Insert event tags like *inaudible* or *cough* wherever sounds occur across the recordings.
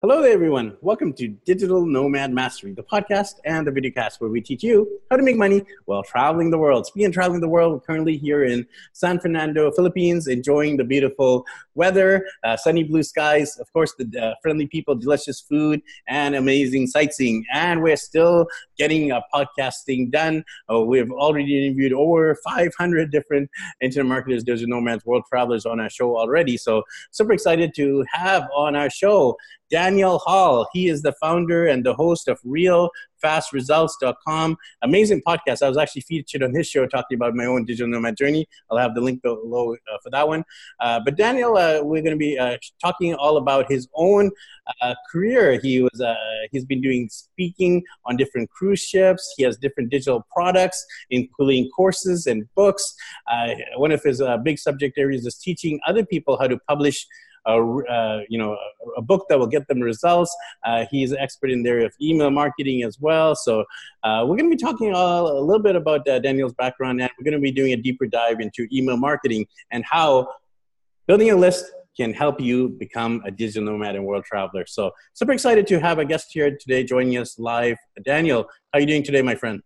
Hello there, everyone. Welcome to Digital Nomad Mastery, the podcast and the videocast where we teach you how to make money while traveling the world. Speaking of traveling the world, we're currently here in San Fernando, Philippines, enjoying the beautiful weather, uh, sunny blue skies, of course, the uh, friendly people, delicious food, and amazing sightseeing. And we're still getting uh, podcasting done. Uh, we've already interviewed over 500 different internet marketers, digital nomads, world travelers on our show already. So, super excited to have on our show Daniel Hall. He is the founder and the host of RealFastResults.com. Amazing podcast. I was actually featured on his show talking about my own digital nomad journey. I'll have the link below uh, for that one. Uh, but Daniel, uh, we're going to be uh, talking all about his own uh, career. He was uh, he's been doing speaking on different cruise ships. He has different digital products, including courses and books. one of his big subject areas is teaching other people how to publish uh, you know, a, book that will get them results. Uh, he's an expert in the area of email marketing as well. So uh, we're going to be talking a little bit about uh, Daniel's background, and we're going to be doing a deeper dive into email marketing and how building a list can help you become a digital nomad and world traveler. So super excited to have a guest here today joining us live. Daniel, how are you doing today, my friend?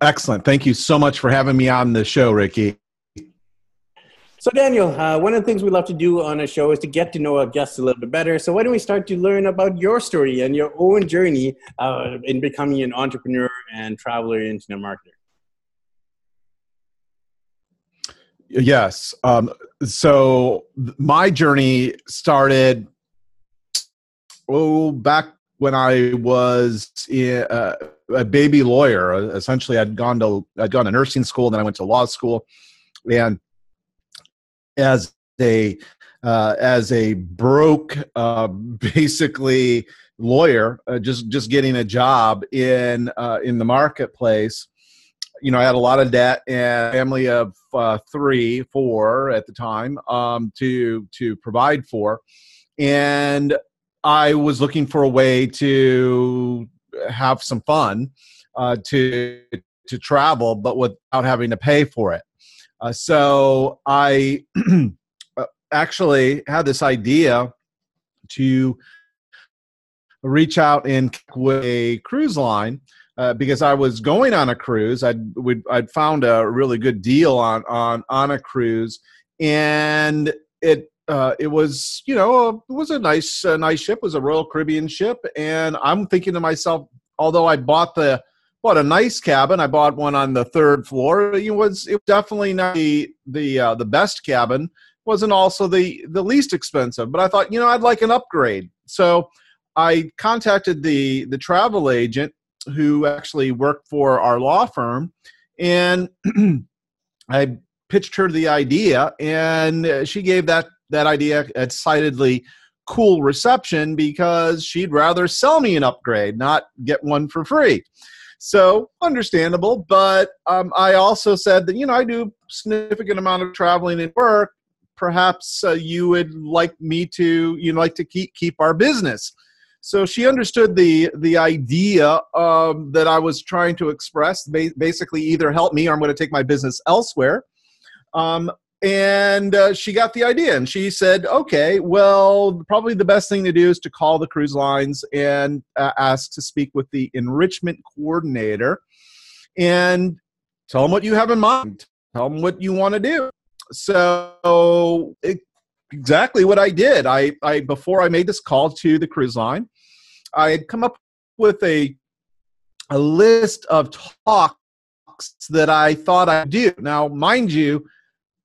Excellent. Thank you so much for having me on the show, Ricky. So, Daniel, uh, one of the things we love to do on a show is to get to know our guests a little bit better. So, why don't we start to learn about your story and your own journey uh, in becoming an entrepreneur and traveler internet marketer? Yes. Um, so, my journey started oh back when I was in, uh, a baby lawyer. Essentially, I'd gone to I'd gone to nursing school, then I went to law school, and as a uh, as a broke uh, *laughs* basically lawyer uh, just just getting a job in uh, in the marketplace you know i had a lot of debt and family of uh, three four at the time um, to to provide for. And i was looking for a way to have some fun uh, to to travel but without having to pay for it. Uh, so I *clears throat* uh, actually had this idea to reach out and with a cruise line uh, because I was going on a cruise. I'd I'd found a really good deal on on on a cruise, and it uh, it was you know it was a nice a nice ship. It was a Royal Caribbean ship, and I'm thinking to myself, although I bought the bought a nice cabin. I bought one on the third floor. It was it was definitely not the the uh, the best cabin. It wasn't also the the least expensive, but I thought you know I'd like an upgrade. So I contacted the the travel agent who actually worked for our law firm, and *clears throat* I pitched her the idea, and she gave that that idea a decidedly cool reception because she'd rather sell me an upgrade, not get one for free. So understandable, but um, I also said that you know I do significant amount of traveling and work. Perhaps uh, you would like me to you know, like to keep keep our business. So she understood the the idea um, that I was trying to express. Basically, either help me or I'm going to take my business elsewhere. Um, and uh, she got the idea and she said okay well probably the best thing to do is to call the cruise lines and uh, ask to speak with the enrichment coordinator and tell them what you have in mind tell them what you want to do so it, exactly what i did I, I before i made this call to the cruise line i had come up with a a list of talks that i thought i'd do now mind you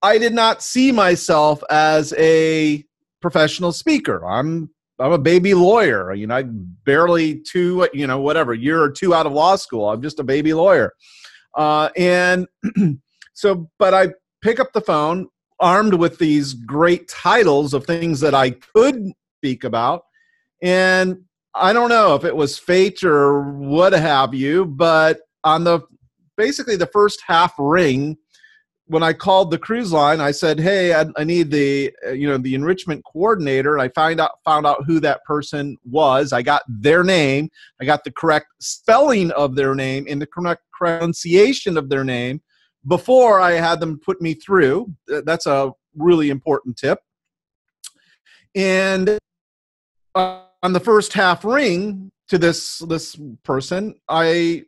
I did not see myself as a professional speaker. I'm I'm a baby lawyer. You know, I barely two, you know, whatever year or two out of law school. I'm just a baby lawyer, uh, and *clears throat* so. But I pick up the phone, armed with these great titles of things that I could speak about, and I don't know if it was fate or what have you, but on the basically the first half ring when I called the cruise line, I said, "Hey, I, I need the uh, you know the enrichment coordinator." And I find out found out who that person was. I got their name. I got the correct spelling of their name and the correct pronunciation of their name before I had them put me through. That's a really important tip. And uh, on the first half ring to this this person, I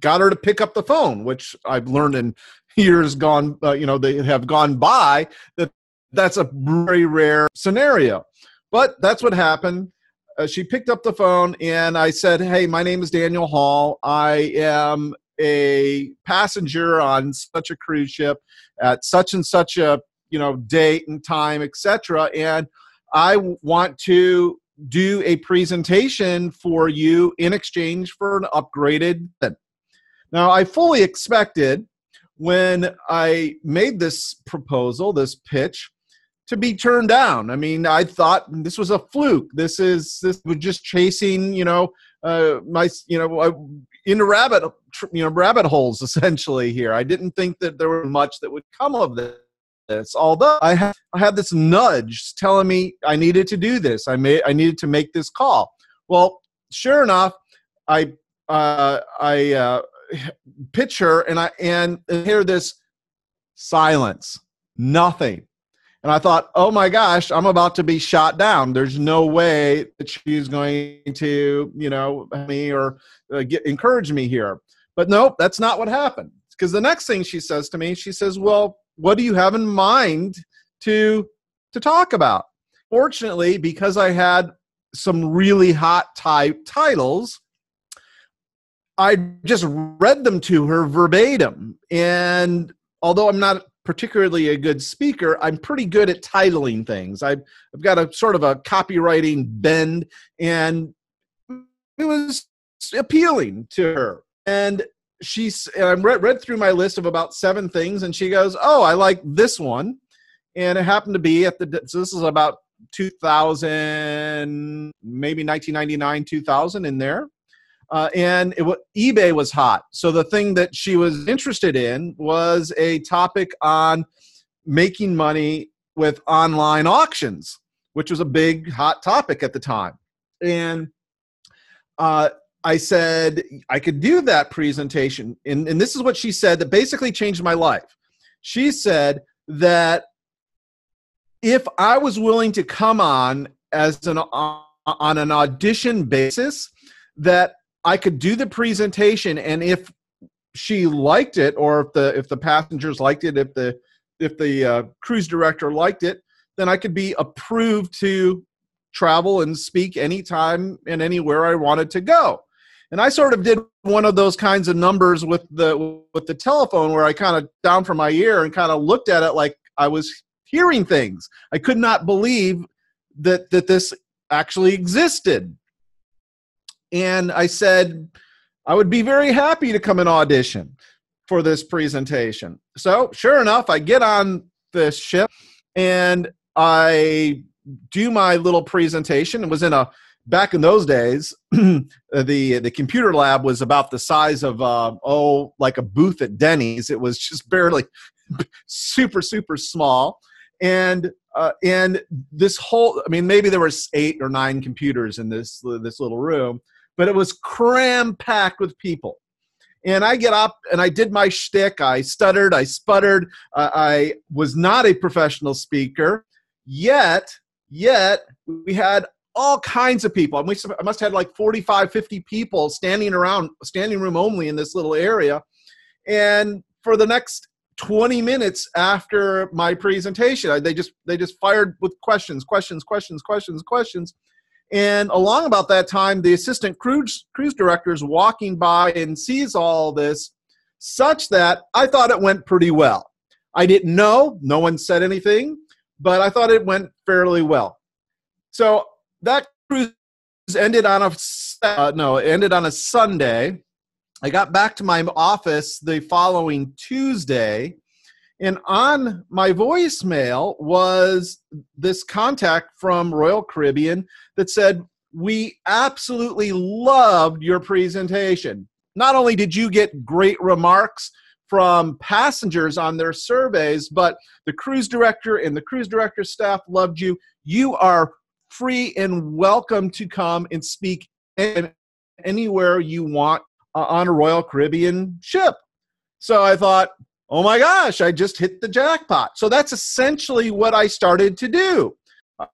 got her to pick up the phone, which I've learned in *laughs* years gone, uh, you know, they have gone by that that's a very rare scenario. But that's what happened. Uh, she picked up the phone and I said, Hey, my name is Daniel Hall. I am a passenger on such a cruise ship at such and such a you know date and time etc and i want to do a presentation for you in exchange for an upgraded thing. now i fully expected when i made this proposal this pitch to be turned down i mean i thought this was a fluke this is this was just chasing you know uh, my you know into rabbit you know rabbit holes *laughs* essentially here. I didn't think that there was much that would come of this. Although I had I had this nudge telling me I needed to do this. I made I needed to make this call. Well, sure enough, I uh, I uh, pitch her and I and hear this silence, nothing. And I thought, oh my gosh, I'm about to be shot down. There's no way that she's going to, you know, me or uh, get, encourage me here. But nope, that's not what happened. Because the next thing she says to me, she says, well, what do you have in mind to to talk about? Fortunately, because I had some really hot type titles, I just read them to her verbatim. And although I'm not particularly a good speaker, I'm pretty good at titling things. I've, I've got a sort of a copywriting bend, and it was appealing to her. And she's, and I read, read through my list of about seven things, and she goes, Oh, I like this one. And it happened to be at the, so this is about 2000, maybe 1999, 2000 in there. Uh, and it, eBay was hot. So the thing that she was interested in was a topic on making money with online auctions, which was a big hot topic at the time. And uh, I said I could do that presentation. And, and this is what she said that basically changed my life. She said that if I was willing to come on as an on an audition basis, that I could do the presentation, and if she liked it, or if the if the passengers liked it, if the if the uh, cruise director liked it, then I could be approved to travel and speak anytime and anywhere I wanted to go. And I sort of did one of those kinds of numbers with the with the telephone where I kind of down from my ear and kind of looked at it like I was hearing things. I could not believe that that this actually existed and I said I would be very happy to come and audition for this presentation. So, sure enough, I get on this ship and I do my little presentation. It was in a back in those days, *clears throat* the the computer lab was about the size of uh, oh, like a booth at Denny's. It was just barely *laughs* super super small, and uh, and this whole I mean maybe there was eight or nine computers in this this little room, but it was cram packed with people. And I get up and I did my shtick. I stuttered, I sputtered. Uh, I was not a professional speaker. Yet, yet, we had all kinds of people. I must, have had like 45, 50 people standing around, standing room only in this little area. And for the next 20 minutes after my presentation, they just they just fired with questions, questions, questions, questions, questions. And along about that time, the assistant cruise, cruise director is walking by and sees all this, such that I thought it went pretty well. I didn't know, no one said anything, but I thought it went fairly well. So that cruise ended on a uh, no, it ended on a Sunday. I got back to my office the following Tuesday and on my voicemail was this contact from Royal Caribbean that said, We absolutely loved your presentation. Not only did you get great remarks from passengers on their surveys, but the cruise director and the cruise director staff loved you. You are free and welcome to come and speak anywhere you want uh, on a Royal Caribbean ship. So I thought, oh my gosh, I just hit the jackpot. So that's essentially what I started to do.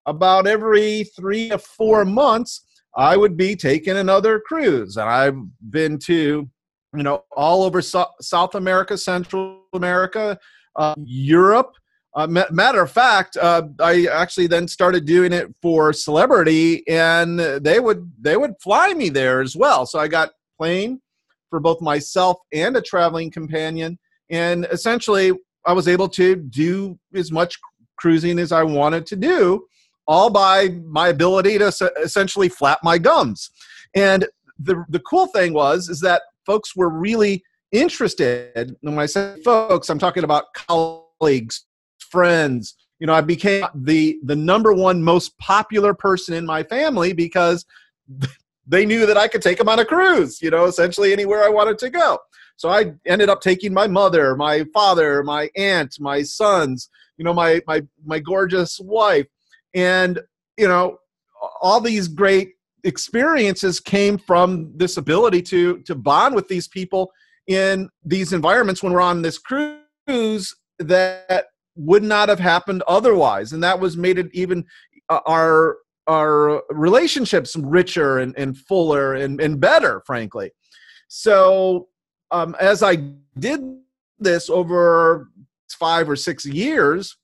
about every three to four months, I would be taking another cruise. And I've been to, you know, all over so- South America, Central America, uh, Europe. Uh, matter of fact, uh, I actually then started doing it for celebrity, and they would they would fly me there as well. So I got plane for both myself and a traveling companion, and essentially I was able to do as much cruising as I wanted to do all by my ability to essentially flap my gums. And the, the cool thing was is that folks were really interested. And when I say folks, I'm talking about colleagues, friends. You know, I became the the number one most popular person in my family because *laughs* they knew that I could take them on a cruise. You know, essentially anywhere I wanted to go. So I ended up taking my mother, my father, my aunt, my sons, you know, my my my gorgeous wife, and you know all these great experiences came from this ability to to bond with these people in these environments when we're on this cruise that would not have happened otherwise. And that was made it even uh, our our relationships richer and, and fuller and, and better frankly. So um, as i did this over five or six years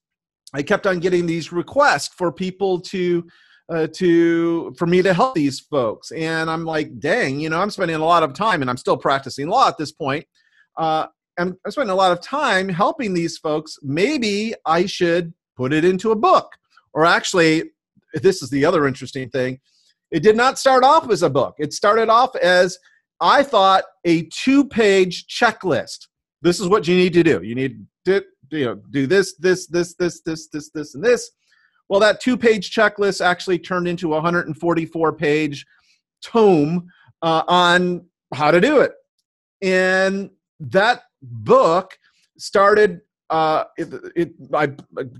I kept on getting these requests for people to uh, to for me to help these folks, and I'm like, dang, you know, I'm spending a lot of time, and I'm still practicing law at this point. Uh, I'm, I'm spending a lot of time helping these folks. Maybe I should put it into a book, or actually, this is the other interesting thing. It did not start off as a book. It started off as I thought a two-page checklist. This is what you need to do. You need to you know do this this this this this this this and this well that two page checklist actually turned into a 144 page tome uh, on how to do it and that book started uh, it, it, I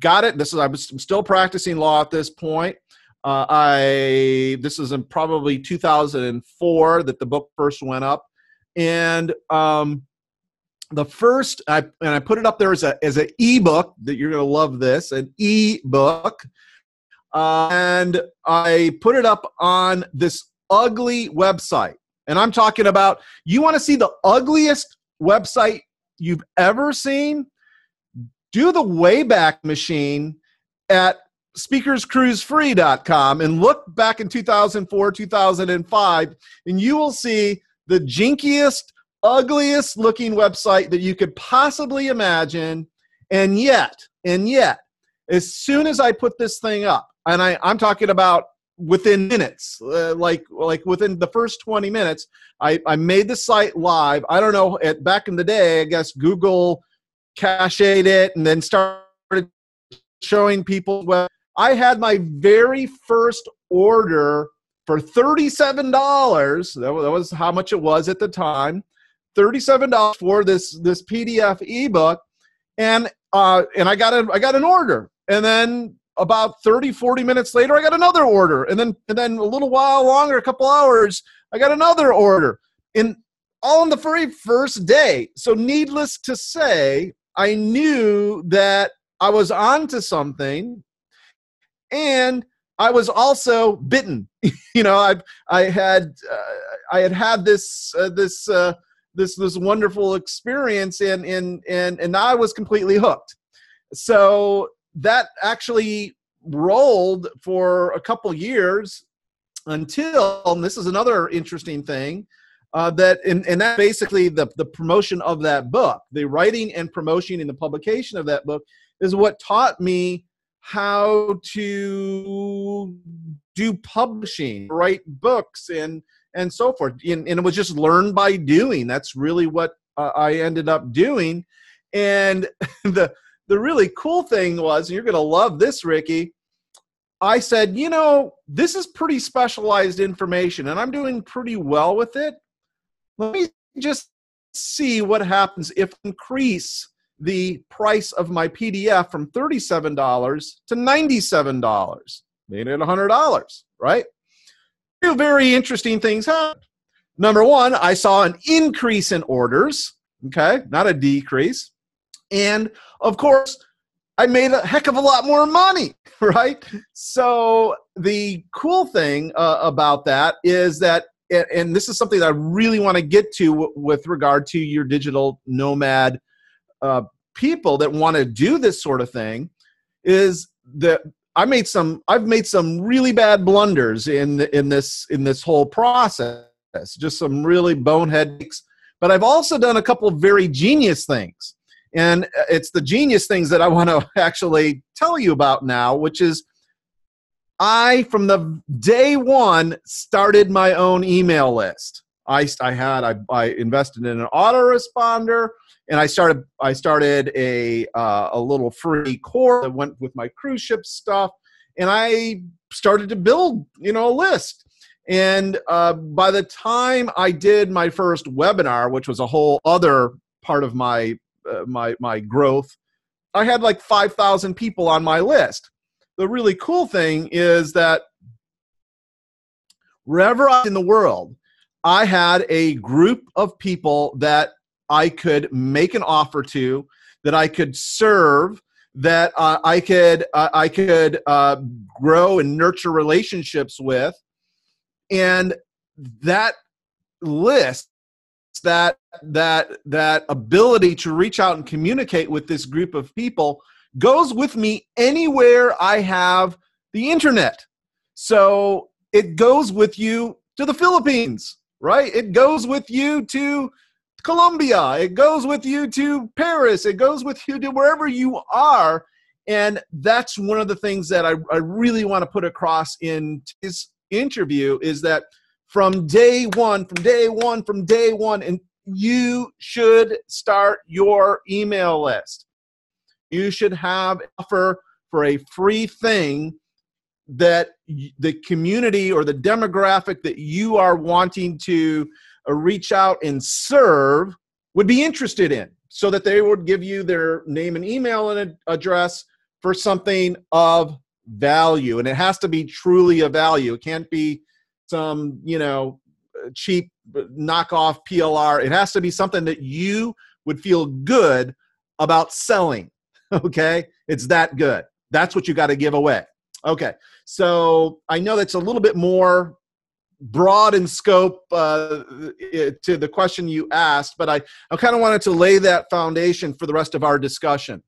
got it. This is I was still practicing law at this point. Uh, I this is in probably 2004 that the book first went up, and um, the first I, and I put it up there as a as an ebook that you're going to love this an ebook, uh, and I put it up on this ugly website. And I'm talking about you want to see the ugliest website you've ever seen? Do the Wayback Machine at speakerscruisefree.com and look back in 2004, 2005, and you will see the jinkiest ugliest looking website that you could possibly imagine. And yet, and yet, as soon as I put this thing up, and I, I'm talking about within minutes, uh, like like within the first 20 minutes, I, I made the site live. I don't know, at, back in the day, I guess Google cached it and then started showing people. Well, I had my very first order for $37. That was how much it was at the time. $37 for this this PDF ebook. And uh and I got a I got an order. And then about 30 40 minutes later I got another order. And then and then a little while longer a couple hours I got another order. In all on the very first day. So needless to say I knew that I was onto something and I was also bitten *laughs* you know I I had uh, I had had this uh, this uh, this this wonderful experience and and and and I was completely hooked. So that actually rolled for a couple years until and this is another interesting thing uh, that and, and that basically the, the promotion of that book the writing and promotion and the publication of that book is what taught me how to do publishing write books and and so forth. And, and it was just learned by doing. That's really what uh, I ended up doing. And *laughs* the the really cool thing was, and you're going to love this, Ricky. I said, you know, this is pretty specialized information, and I'm doing pretty well with it. Let me just see what happens if increase the price of my PDF from $37 to $97. Made it $100, right? two very interesting things happened. Number one, I saw an increase in orders, okay, not a decrease. And of course, I made a heck of a lot more money, *laughs* right? So the cool thing uh, about that is that, and this is something that I really want to get to w- with regard to your digital nomad uh, people that want to do this sort of thing, is that I made some. I've made some really bad blunders in in this in this whole process. Just some really bonehead. But I've also done a couple of very genius things and it's the genius things that I want to *laughs* actually tell you about now, which is I, from the day one, started my own email list. I, I had I, I invested in an autoresponder, and I started I started a uh, a little free course that went with my cruise ship stuff, and I started to build you know a list. And uh, by the time I did my first webinar, which was a whole other part of my uh, my my growth, I had like five thousand people on my list. The really cool thing is that wherever I'm in the world, I had a group of people that I could make an offer to, that I could serve, that uh, I could uh, I could uh, grow and nurture relationships with, and that list that that that ability to reach out and communicate with this group of people goes with me anywhere I have the internet. So it goes with you to the Philippines, right? It goes with you to Colombia. It goes with you to Paris. It goes with you to wherever you are. And that's one of the things that I, I really want to put across in this interview is that from day one, from day one, from day one, and you should start your email list. You should have offer for a free thing that the community or the demographic that you are wanting to uh, reach out and serve would be interested in so that they would give you their name and email and address for something of value and it has to be truly a value it can't be some you know cheap knockoff PLR. It has to be something that you would feel good about selling. *laughs* Okay, it's that good. That's what you got to give away. Okay, so I know that's a little bit more broad in scope uh, to the question you asked, but I, I kind of wanted to lay that foundation for the rest of our discussion.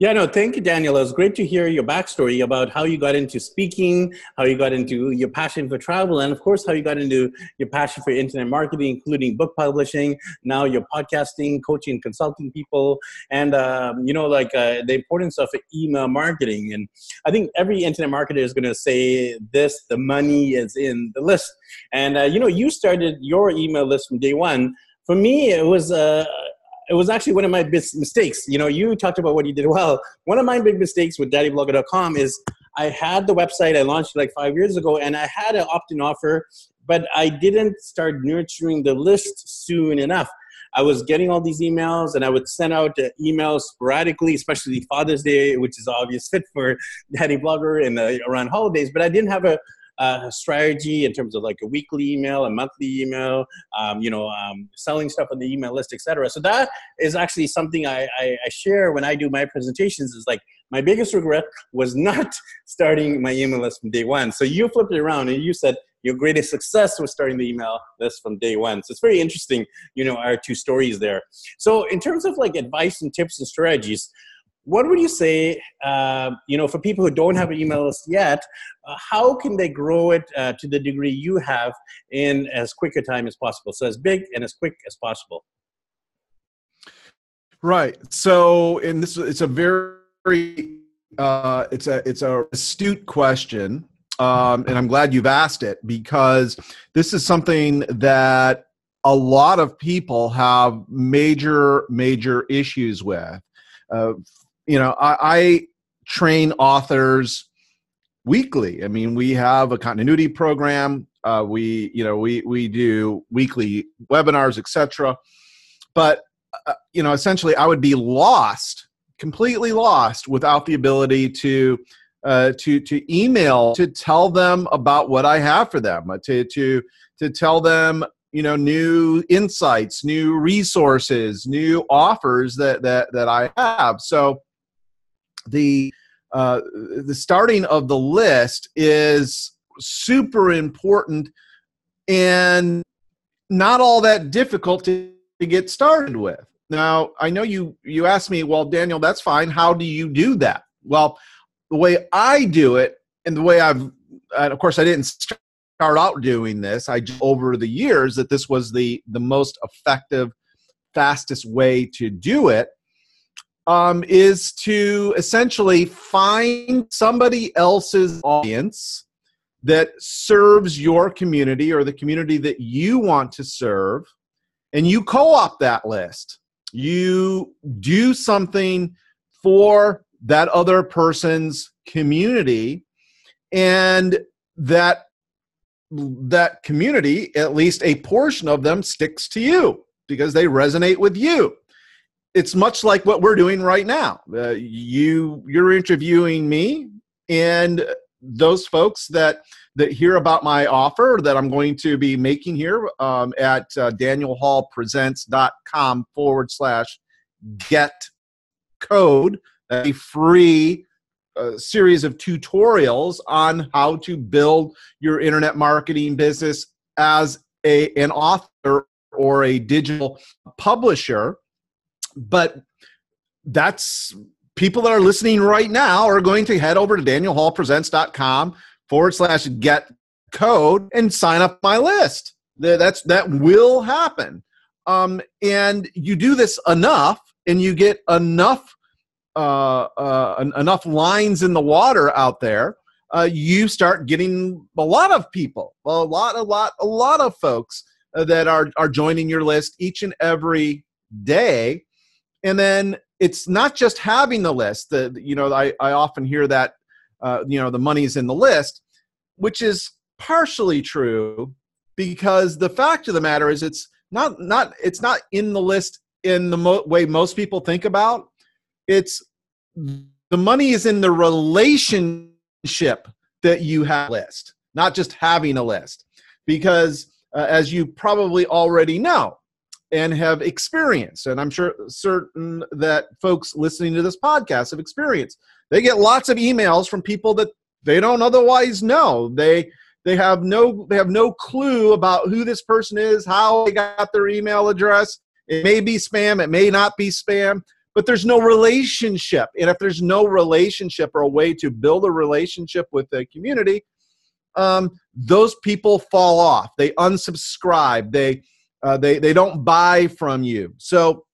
Yeah, no, thank you, Daniel. It was great to hear your backstory about how you got into speaking, how you got into your passion for travel, and of course, how you got into your passion for internet marketing, including book publishing, now you're podcasting, coaching, consulting people, and, um, you know, like uh, the importance of email marketing. And I think every internet marketer is going to say this the money is in the list. And, uh, you know, you started your email list from day one. For me, it was. Uh, it was actually one of my big mistakes. You know, you talked about what you did well. One of my big mistakes with daddyblogger.com is I had the website I launched like five years ago, and I had an opt-in offer, but I didn't start nurturing the list soon enough. I was getting all these emails, and I would send out emails sporadically, especially Father's Day, which is obvious fit for *laughs* Daddy Blogger and uh, around holidays. But I didn't have a uh, strategy in terms of like a weekly email, a monthly email, um, you know, um, selling stuff on the email list, etc. So that is actually something I, I, I share when I do my presentations. Is like my biggest regret was not *laughs* starting my email list from day one. So you flipped it around and you said your greatest success was starting the email list from day one. So it's very interesting, you know, our two stories there. So in terms of like advice and tips and strategies, what would you say uh, you know for people who don't have an email list yet uh, how can they grow it uh, to the degree you have in as quick a time as possible? So as big and as quick as possible. Right. So and this it's a very uh, it's a it's a astute question um, and i'm glad you've asked it because this is something that a lot of people have major major issues with. Uh, you know, I, I train authors weekly. I mean, we have a continuity program. Uh, we, you know, we we do weekly webinars, etc. But uh, you know, essentially, I would be lost, completely lost, without the ability to uh, to to email to tell them about what I have for them, uh, to to to tell them you know new insights, new resources, new offers that that that I have. So the uh, the starting of the list is super important and not all that difficult to, to get started with. Now, I know you you asked me, well, Daniel, that's fine. How do you do that? Well, the way I do it, and the way I've, and of course, I didn't start out doing this. I over the years that this was the the most effective, fastest way to do it um, is to essentially find somebody else's audience that serves your community or the community that you want to serve, and you co opt that list. You do something for that other person's community, and that that community at least a portion of them sticks to you because they resonate with you it's much like what we're doing right now. Uh, you you're interviewing me, and those folks that that hear about my offer that I'm going to be making here um, at uh, danielhallpresents.com forward slash get code, a free uh, series of tutorials on how to build your internet marketing business as a, an author or a digital publisher but that's people that are listening right now are going to head over to danielhallpresents.com forward slash get code and sign up my list. That's that will happen. Um, and you do this enough, and you get enough uh, uh, enough lines in the water out there. Uh, you start getting a lot of people, a lot, a lot, a lot of folks uh, that are are joining your list each and every day and then it's not just having the list the you know i, I often hear that uh, you know the money's in the list which is partially true because the fact of the matter is it's not not it's not in the list in the mo- way most people think about. It's the money is in the relationship that you have list not just having a list. Because uh, as you probably already know and have experienced, and I'm sure certain that folks listening to this podcast have experienced. They get lots of emails from people that they don't otherwise know. They they have no they have no clue about who this person is, how they got their email address. It may be spam, it may not be spam, but there's no relationship. And if there's no relationship or a way to build a relationship with the community, um, those people fall off. They unsubscribe. They uh, they they don't buy from you. So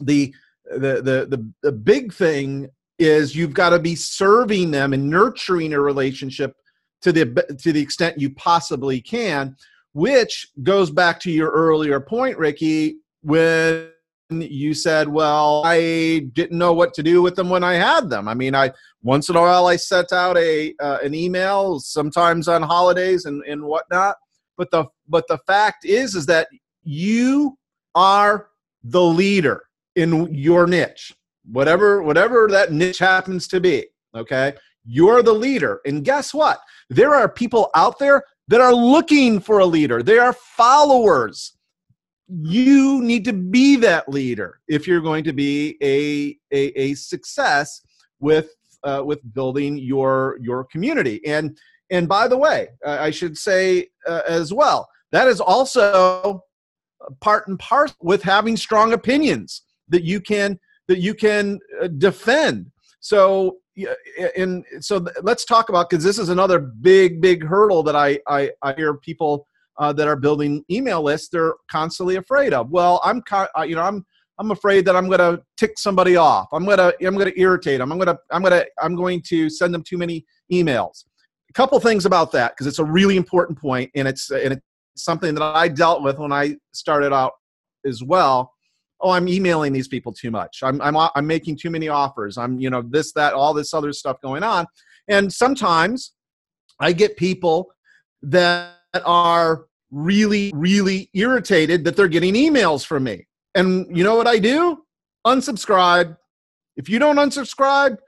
the the the the, the big thing is you've got to be serving them and nurturing a relationship to the to the extent you possibly can which goes back to your earlier point ricky when you said well i didn't know what to do with them when i had them i mean i once in a while i sent out a uh, an email sometimes on holidays and and whatnot but the but the fact is is that you are the leader in your niche whatever whatever that niche happens to be okay? You're the leader. And guess what? There are people out there that are looking for a leader. They are followers. You need to be that leader if you're going to be a a, a success with uh, with building your your community. And and by the way i should say uh, as well that is also part and part with having strong opinions that you can that you can uh, defend. So and so let's talk about because this is another big big hurdle that I I, I hear people uh, that are building email lists they're constantly afraid of. Well, I'm uh, you know I'm I'm afraid that I'm going to tick somebody off. I'm going to I'm going to irritate them. I'm going to I'm going to I'm going to send them too many emails. A couple things about that because it's a really important point and it's and it, something that I dealt with when I started out as well. Oh, I'm emailing these people too much. I'm, I'm, I'm making too many offers. I'm, you know, this, that, all this other stuff going on. And sometimes I get people that are really, really irritated that they're getting emails from me. And you know what I do? Unsubscribe. If you don't unsubscribe,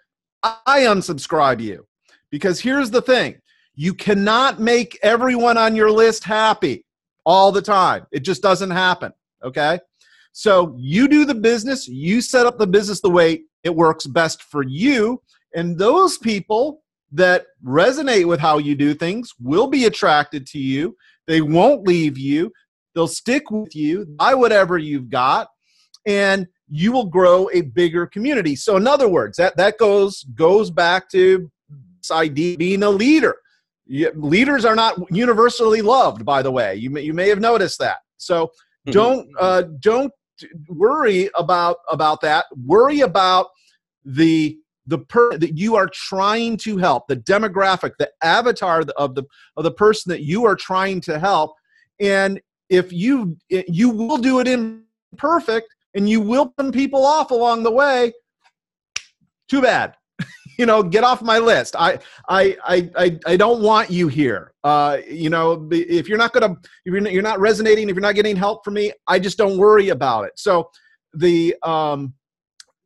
I unsubscribe you. Because here's the thing you cannot make everyone on your list happy all the time. It just doesn't happen. Okay. So you do the business, you set up the business the way it works best for you. And those people that resonate with how you do things will be attracted to you. They won't leave you. They'll stick with you, buy whatever you've got, and you will grow a bigger community. So, in other words, that, that goes goes back to this idea being a leader. You, leaders are not universally loved, by the way. You may, you may have noticed that. So mm-hmm. don't uh, don't worry about about that. Worry about the the per that you are trying to help, the demographic, the avatar of the of the person that you are trying to help. And if you you will do it imperfect, and you will put people off along the way, too bad you know, get off my list. I, I, I, I, don't want you here. Uh, you know, if you're not gonna, if you're, you're not resonating, if you're not getting help from me, I just don't worry about it. So the, um,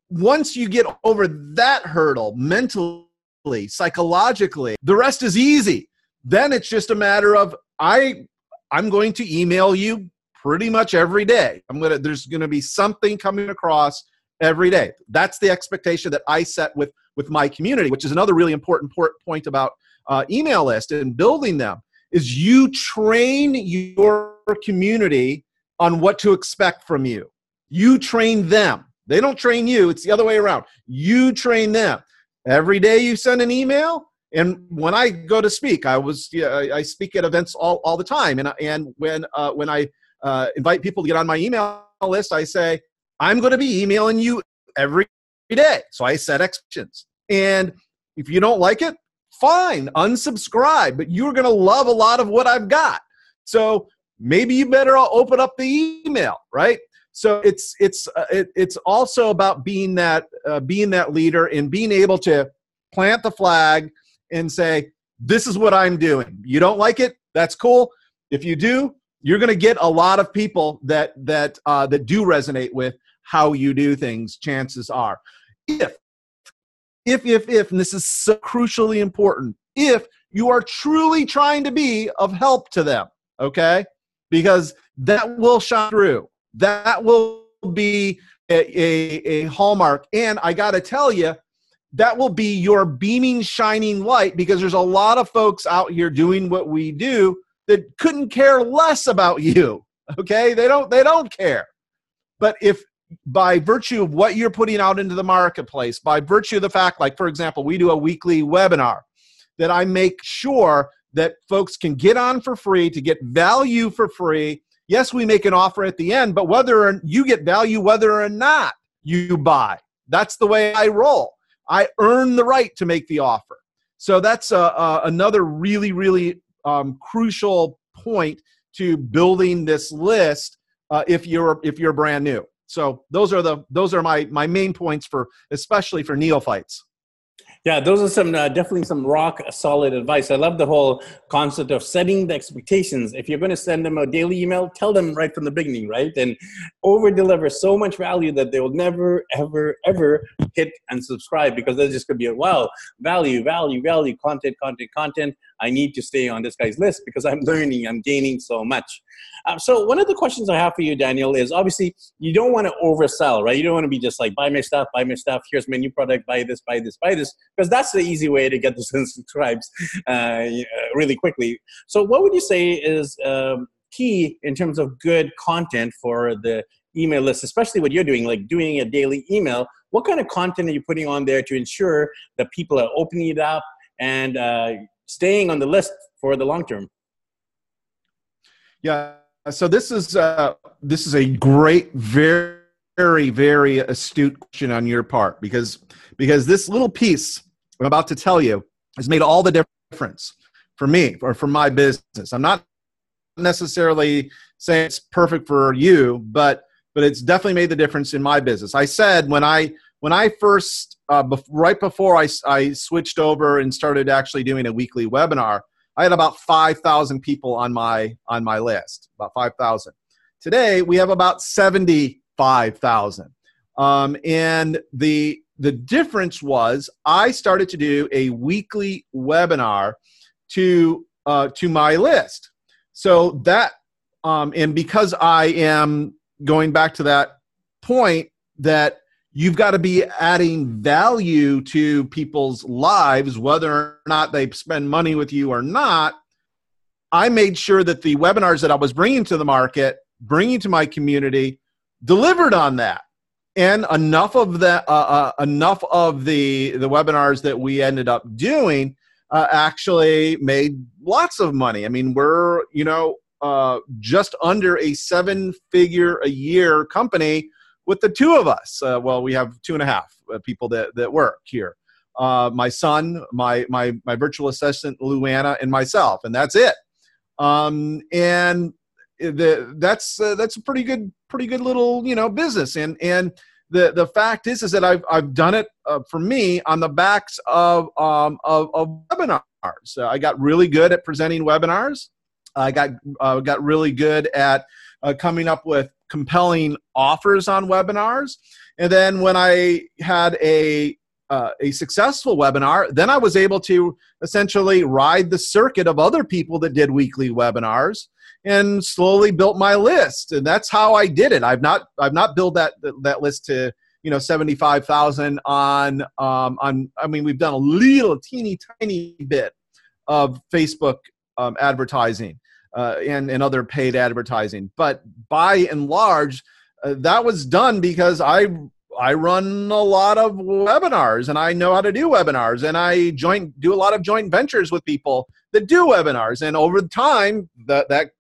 once you get over that hurdle mentally, psychologically, the rest is easy. Then it's just a matter of I, I'm going to email you pretty much every day. I'm gonna, there's gonna be something coming across every day. That's the expectation that I set with with my community, which is another really important point about uh, email list and building them. Is you train your community on what to expect from you. You train them. They don't train you. It's the other way around. You train them. Every day you send an email, and when I go to speak, I was yeah, I speak at events all, all the time, and and when uh, when I uh, invite people to get on my email list, I say I'm going to be emailing you every day. So I set expectations. And if you don't like it, fine, unsubscribe, but you're going to love a lot of what I've got. So maybe you better open up the email, right? So it's it's uh, it, it's also about being that uh, being that leader and being able to plant the flag and say this is what I'm doing. You don't like it? That's cool. If you do, you're going to get a lot of people that that uh, that do resonate with how you do things. Chances are, if if if if, and this is so crucially important, if you are truly trying to be of help to them, okay, because that will shine through. That will be a, a, a hallmark. And I got to tell you, that will be your beaming, shining light because there's a lot of folks out here doing what we do that couldn't care less about you. *laughs* Okay, they don't they don't care. But if by virtue of what you're putting out into the marketplace, by virtue of the fact, like for example, we do a weekly webinar that I make sure that folks can get on for free to get value for free. Yes, we make an offer at the end, but whether you get value, whether or not you buy, that's the way I roll. I earn the right to make the offer. So that's another really, really um, crucial point to building this list uh, if you're if you're brand new. So those are the those are my my main points for especially for neophytes. Yeah, those are some uh, definitely some rock solid advice. I love the whole concept of setting the expectations. If you're going to send them a daily email, tell them right from the beginning, right? And over deliver so much value that they will never, ever, ever hit and subscribe because they're just going to be, a wow, value, value, value, content, content, content. I need to stay on this guy's list because I'm *laughs* learning, I'm gaining so much. Um, so one of the questions I have for you, Daniel, is obviously you don't want to oversell, right? You don't want to be just like buy my stuff, buy my stuff. Here's my new product, buy this, buy this, buy this, because that's the easy way to get those *laughs* subscribes uh, really quickly. So what would you say is um, key in terms of good content for the email list, especially what you're doing, like doing a daily email? What kind of content are you putting on there to ensure that people are opening it up and uh, staying on the list for the long term? Yeah, so this is uh, this is a great, very, very, very astute question on your part because because this little piece I'm about to tell you has made all the difference for me or for my business. I'm not necessarily saying it's perfect for you, but but it's definitely made the difference in my business. I said when I when I first uh, bef- right before I, I switched over and started actually doing a weekly webinar, I had about 5,000 people on my on my list, about 5,000. Today we have about 75,000. Um, and the the difference was I started to do a weekly webinar to uh, to my list. So that um, and because I am going back to that point that you've got to be adding value to people's lives, whether or not they spend money with you or not. I made sure that the webinars that I was bringing to the market, bringing to my community, delivered on that. And enough of the uh, uh, enough of the the webinars that we ended up doing uh, actually made lots of money. I mean, we're you know uh, just under a seven figure a year company with the two of us. Uh, well, we have two and a half uh, people that, that work here. Uh, my son, my, my, my virtual assistant, Luana, and myself, and that's it. Um, and the, that's, uh, that's a pretty good, pretty good little, you know, business. And, and the, the fact is, is that I've, I've done it uh, for me on the backs of, um, of, of webinars. I got really good at presenting webinars. I got, uh, got really good at coming up with compelling offers on webinars. And then when I had a uh, a successful webinar, then I was able to essentially ride the circuit of other people that did weekly webinars and slowly built my list. And that's how I did it. I've not I've not built that that list to you know 75,000 on um, on I mean we've done a little teeny tiny bit of Facebook um, advertising uh, and, and other paid advertising. But by and large, uh, that was done because I I run a lot of webinars and I know how to do webinars and I joint do a lot of joint ventures with people that do webinars. And over time that that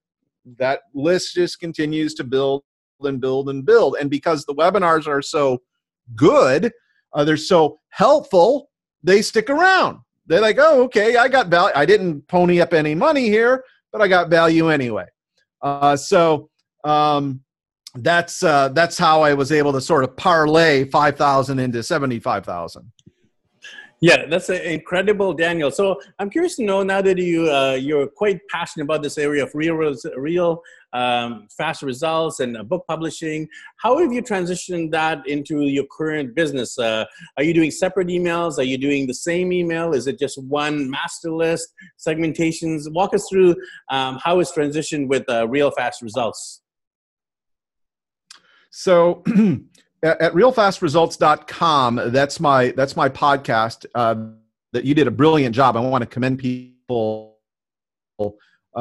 that list just continues to build and build and build. And because the webinars are so good uh, they're so helpful they stick around. They're like oh okay I got value I didn't pony up any money here but I got value anyway. Uh, so um, that's uh, that's how I was able to sort of parlay five thousand into seventy five thousand. Yeah, that's incredible, Daniel. So I'm curious to know now that you uh, you're quite passionate about this area of real real um, fast results and uh, book publishing. How have you transitioned that into your current business? Uh, are you doing separate emails? Are you doing the same email? Is it just one master list segmentations? Walk us through um, how it's transitioned with uh, real fast results. So. *clears throat* at realfastresults.com that's my that's my podcast uh, that you did a brilliant job i want to commend people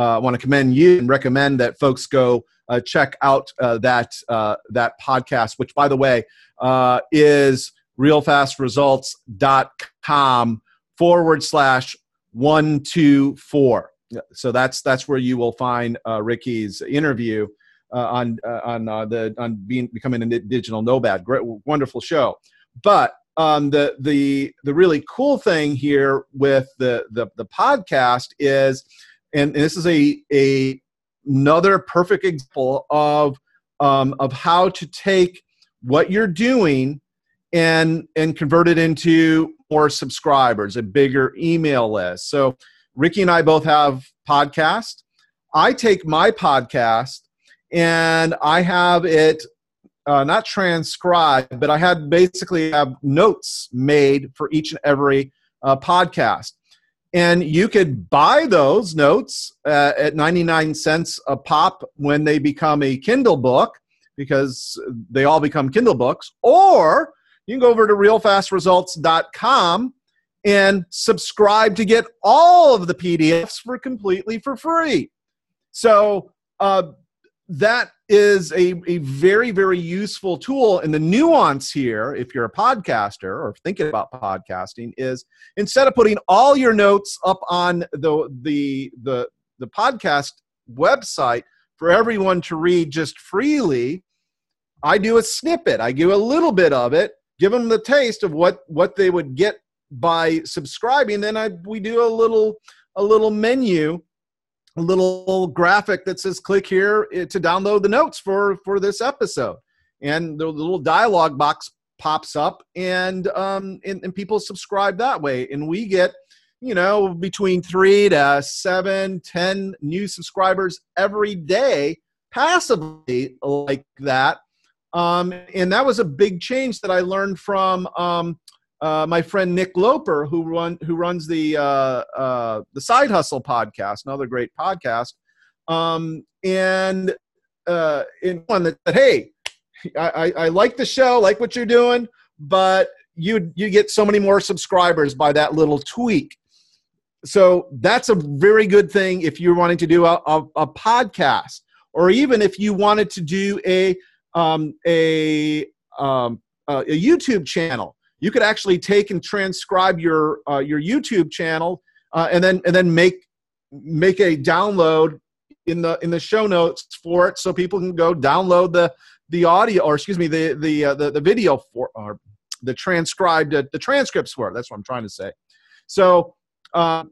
I want to commend you and recommend that folks go uh, check out uh, that uh, that podcast, which, by the way, uh, is realfastresults.com forward slash one two four. So that's that's where you will find uh, Ricky's interview on on the on being becoming a digital nomad. Great, wonderful show. But um, the the the really cool thing here with the the, the podcast is and, this is a, a another perfect example of um, of how to take what you're doing and and convert it into more subscribers, a bigger email list. So Ricky and I both have podcasts. I take my podcast and I have it uh, not transcribed, but I had basically have notes made for each and every uh, podcast. And you could buy those notes uh, at 99 cents a pop when they become a Kindle book because they all become Kindle books. Or you can go over to realfastresults.com and subscribe to get all of the PDFs for completely for free. So uh, that is a, a very, very useful tool. And the nuance here, if you're a podcaster or thinking about podcasting, is instead of putting all your notes up on the the the, the podcast website for everyone to read just freely, I do a snippet. I give a little bit of it, give them the taste of what what they would get by subscribing. Then I we do a little a little menu little graphic that says click here eh, to download the notes for for this episode. And the little dialogue box pops up and um and, and people subscribe that way. And we get you know between three to seven ten new subscribers every day passively like that. Um, and that was a big change that i learned from um, uh, my friend Nick Loper, who run who runs the uh, uh, the Side Hustle podcast, another great podcast, um, and uh, in one that said, "Hey, I, I, I like the show, like what you're doing. but you you get so many more subscribers by that little tweak. So that's a very good thing if you're wanting to do a, a, a podcast, or even if you wanted to do a um, a um, a YouTube channel. You could actually take and transcribe your uh, your YouTube channel, uh, and then and then make make a download in the in the show notes for it, so people can go download the the audio or excuse me the the uh, the, the video for or the transcribed uh, the transcripts for it. That's what I'm trying to say. So uh,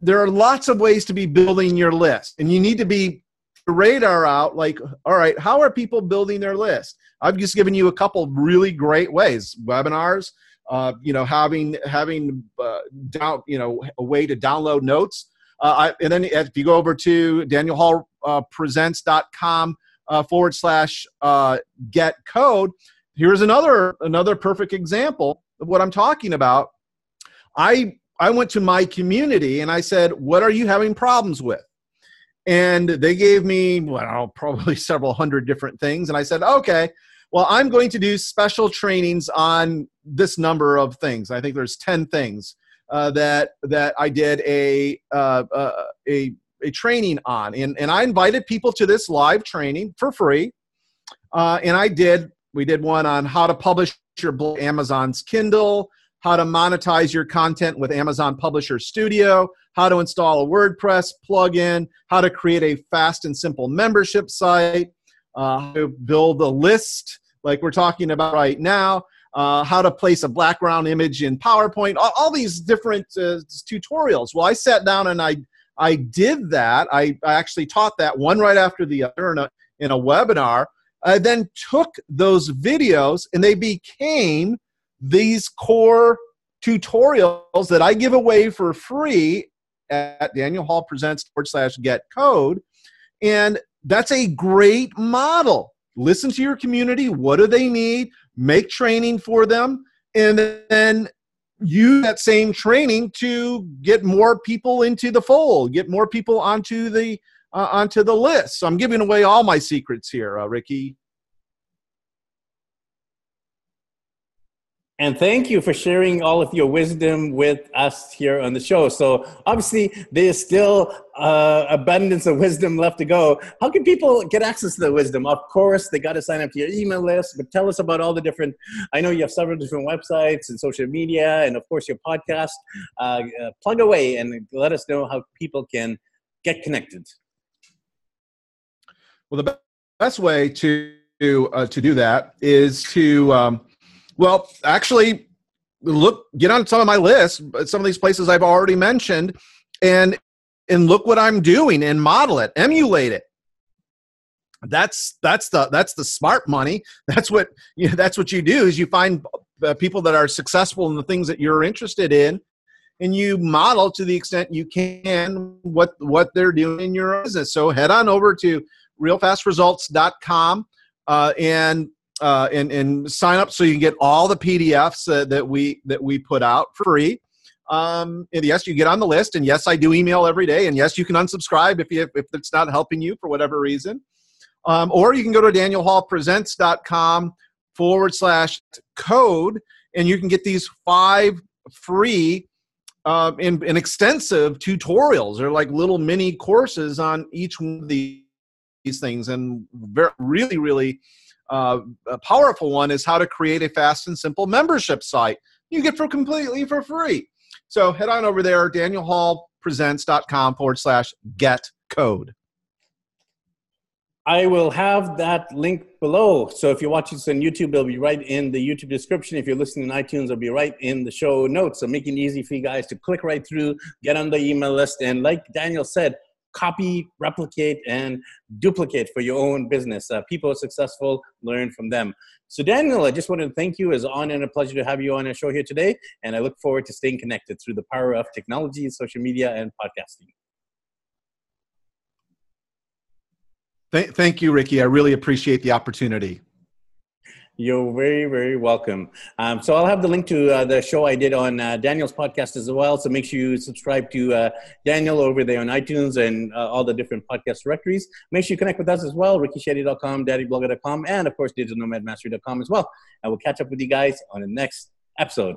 there are lots of ways to be building your list, and you need to be radar out like all right how are people building their list? I've just given you a couple really great ways webinars uh, you know having having uh, down you know a way to download notes. Uh, I, and then if you go over to danielhallpresents.com uh, forward slash uh, get code here's another another perfect example of what i'm talking about. I i went to my community and i said what are you having problems with and they gave me well probably *laughs* several hundred different things. And i said okay well i'm going to do special trainings on this number of things. I think there's 10 things uh, that that i did a, uh, uh, a a training on. And, and i invited people to this live training for free uh, and i did we did one on how to publish your book amazon's kindle how to monetize your content with amazon publisher studio how to install a WordPress plugin, how to create a fast and simple membership site, uh, how to build a list like we're talking about right now, uh, how to place a background image in PowerPoint, all, all these different uh, tutorials. Well, I sat down and I I did that. I, I actually taught that one right after the other in a, in a webinar. I then took those videos and they became these core tutorials that I give away for free at Daniel Hall presents forward slash get code. And that's a great model. Listen to your community. What do they need? Make training for them. And then use that same training to get more people into the fold, get more people onto the uh, onto the list. So I'm giving away all my secrets here, uh, Ricky. And thank you for sharing all of your wisdom with us here on the show. So obviously, there's still uh, abundance of wisdom left to go. How can people get access to the wisdom? Of course, they got to sign up to your email list. But tell us about all the different. I know you have several different websites and social media, and of course your podcast. Uh, uh, plug away and let us know how people can get connected. Well, the best way to uh, to do that is to um, well, actually, look, get on some of my list, some of these places I've already mentioned, and and look what I'm doing and model it, emulate it. That's that's the that's the smart money. *laughs* That's what *laughs* you know, that's what you do is you find uh, people that are successful in the things that you're interested in, and you model to the extent you can what what they're doing in your business. So head on over to realfastresults.com uh, and uh, and and sign up so you can get all the PDFs uh, that we that we put out for free. Um, and yes, you get on the list. And yes, I do email every day. And yes, you can unsubscribe if you if it's not helping you for whatever reason. Um, or you can go to danielhallpresents.com forward slash code, and you can get these five free um, and, and extensive tutorials. They're like little mini courses on each one of these things, and very, really, really uh, a powerful one is how to create a fast and simple membership site. You get for completely for free. So head on over there, danielhallpresents.com forward slash get code. I will have that link below. So if you're watching this on YouTube, it'll be right in the YouTube description. If you're listening on iTunes, it'll be right in the show notes. So making it easy for you guys to click right through, get on the email list. And like Daniel said, copy, replicate, and duplicate for your own business. Uh, people are successful, learn from them. So, Daniel, I just wanted to thank you. It's an honor and a pleasure to have you on our show here today. And I look forward to staying connected through the power of technology, social media, and podcasting. Thank, thank you, Ricky. I really appreciate the opportunity. You're very, very welcome. Um, so I'll have the link to uh, the show I did on uh, Daniel's podcast as well. So make sure you subscribe to uh, Daniel over there on iTunes and uh, all the different podcast directories. Make sure you connect with us as well, rickyshetty.com, daddyblogger.com, and of course, digitalnomadmastery.com as well. I will catch up with you guys on the next episode.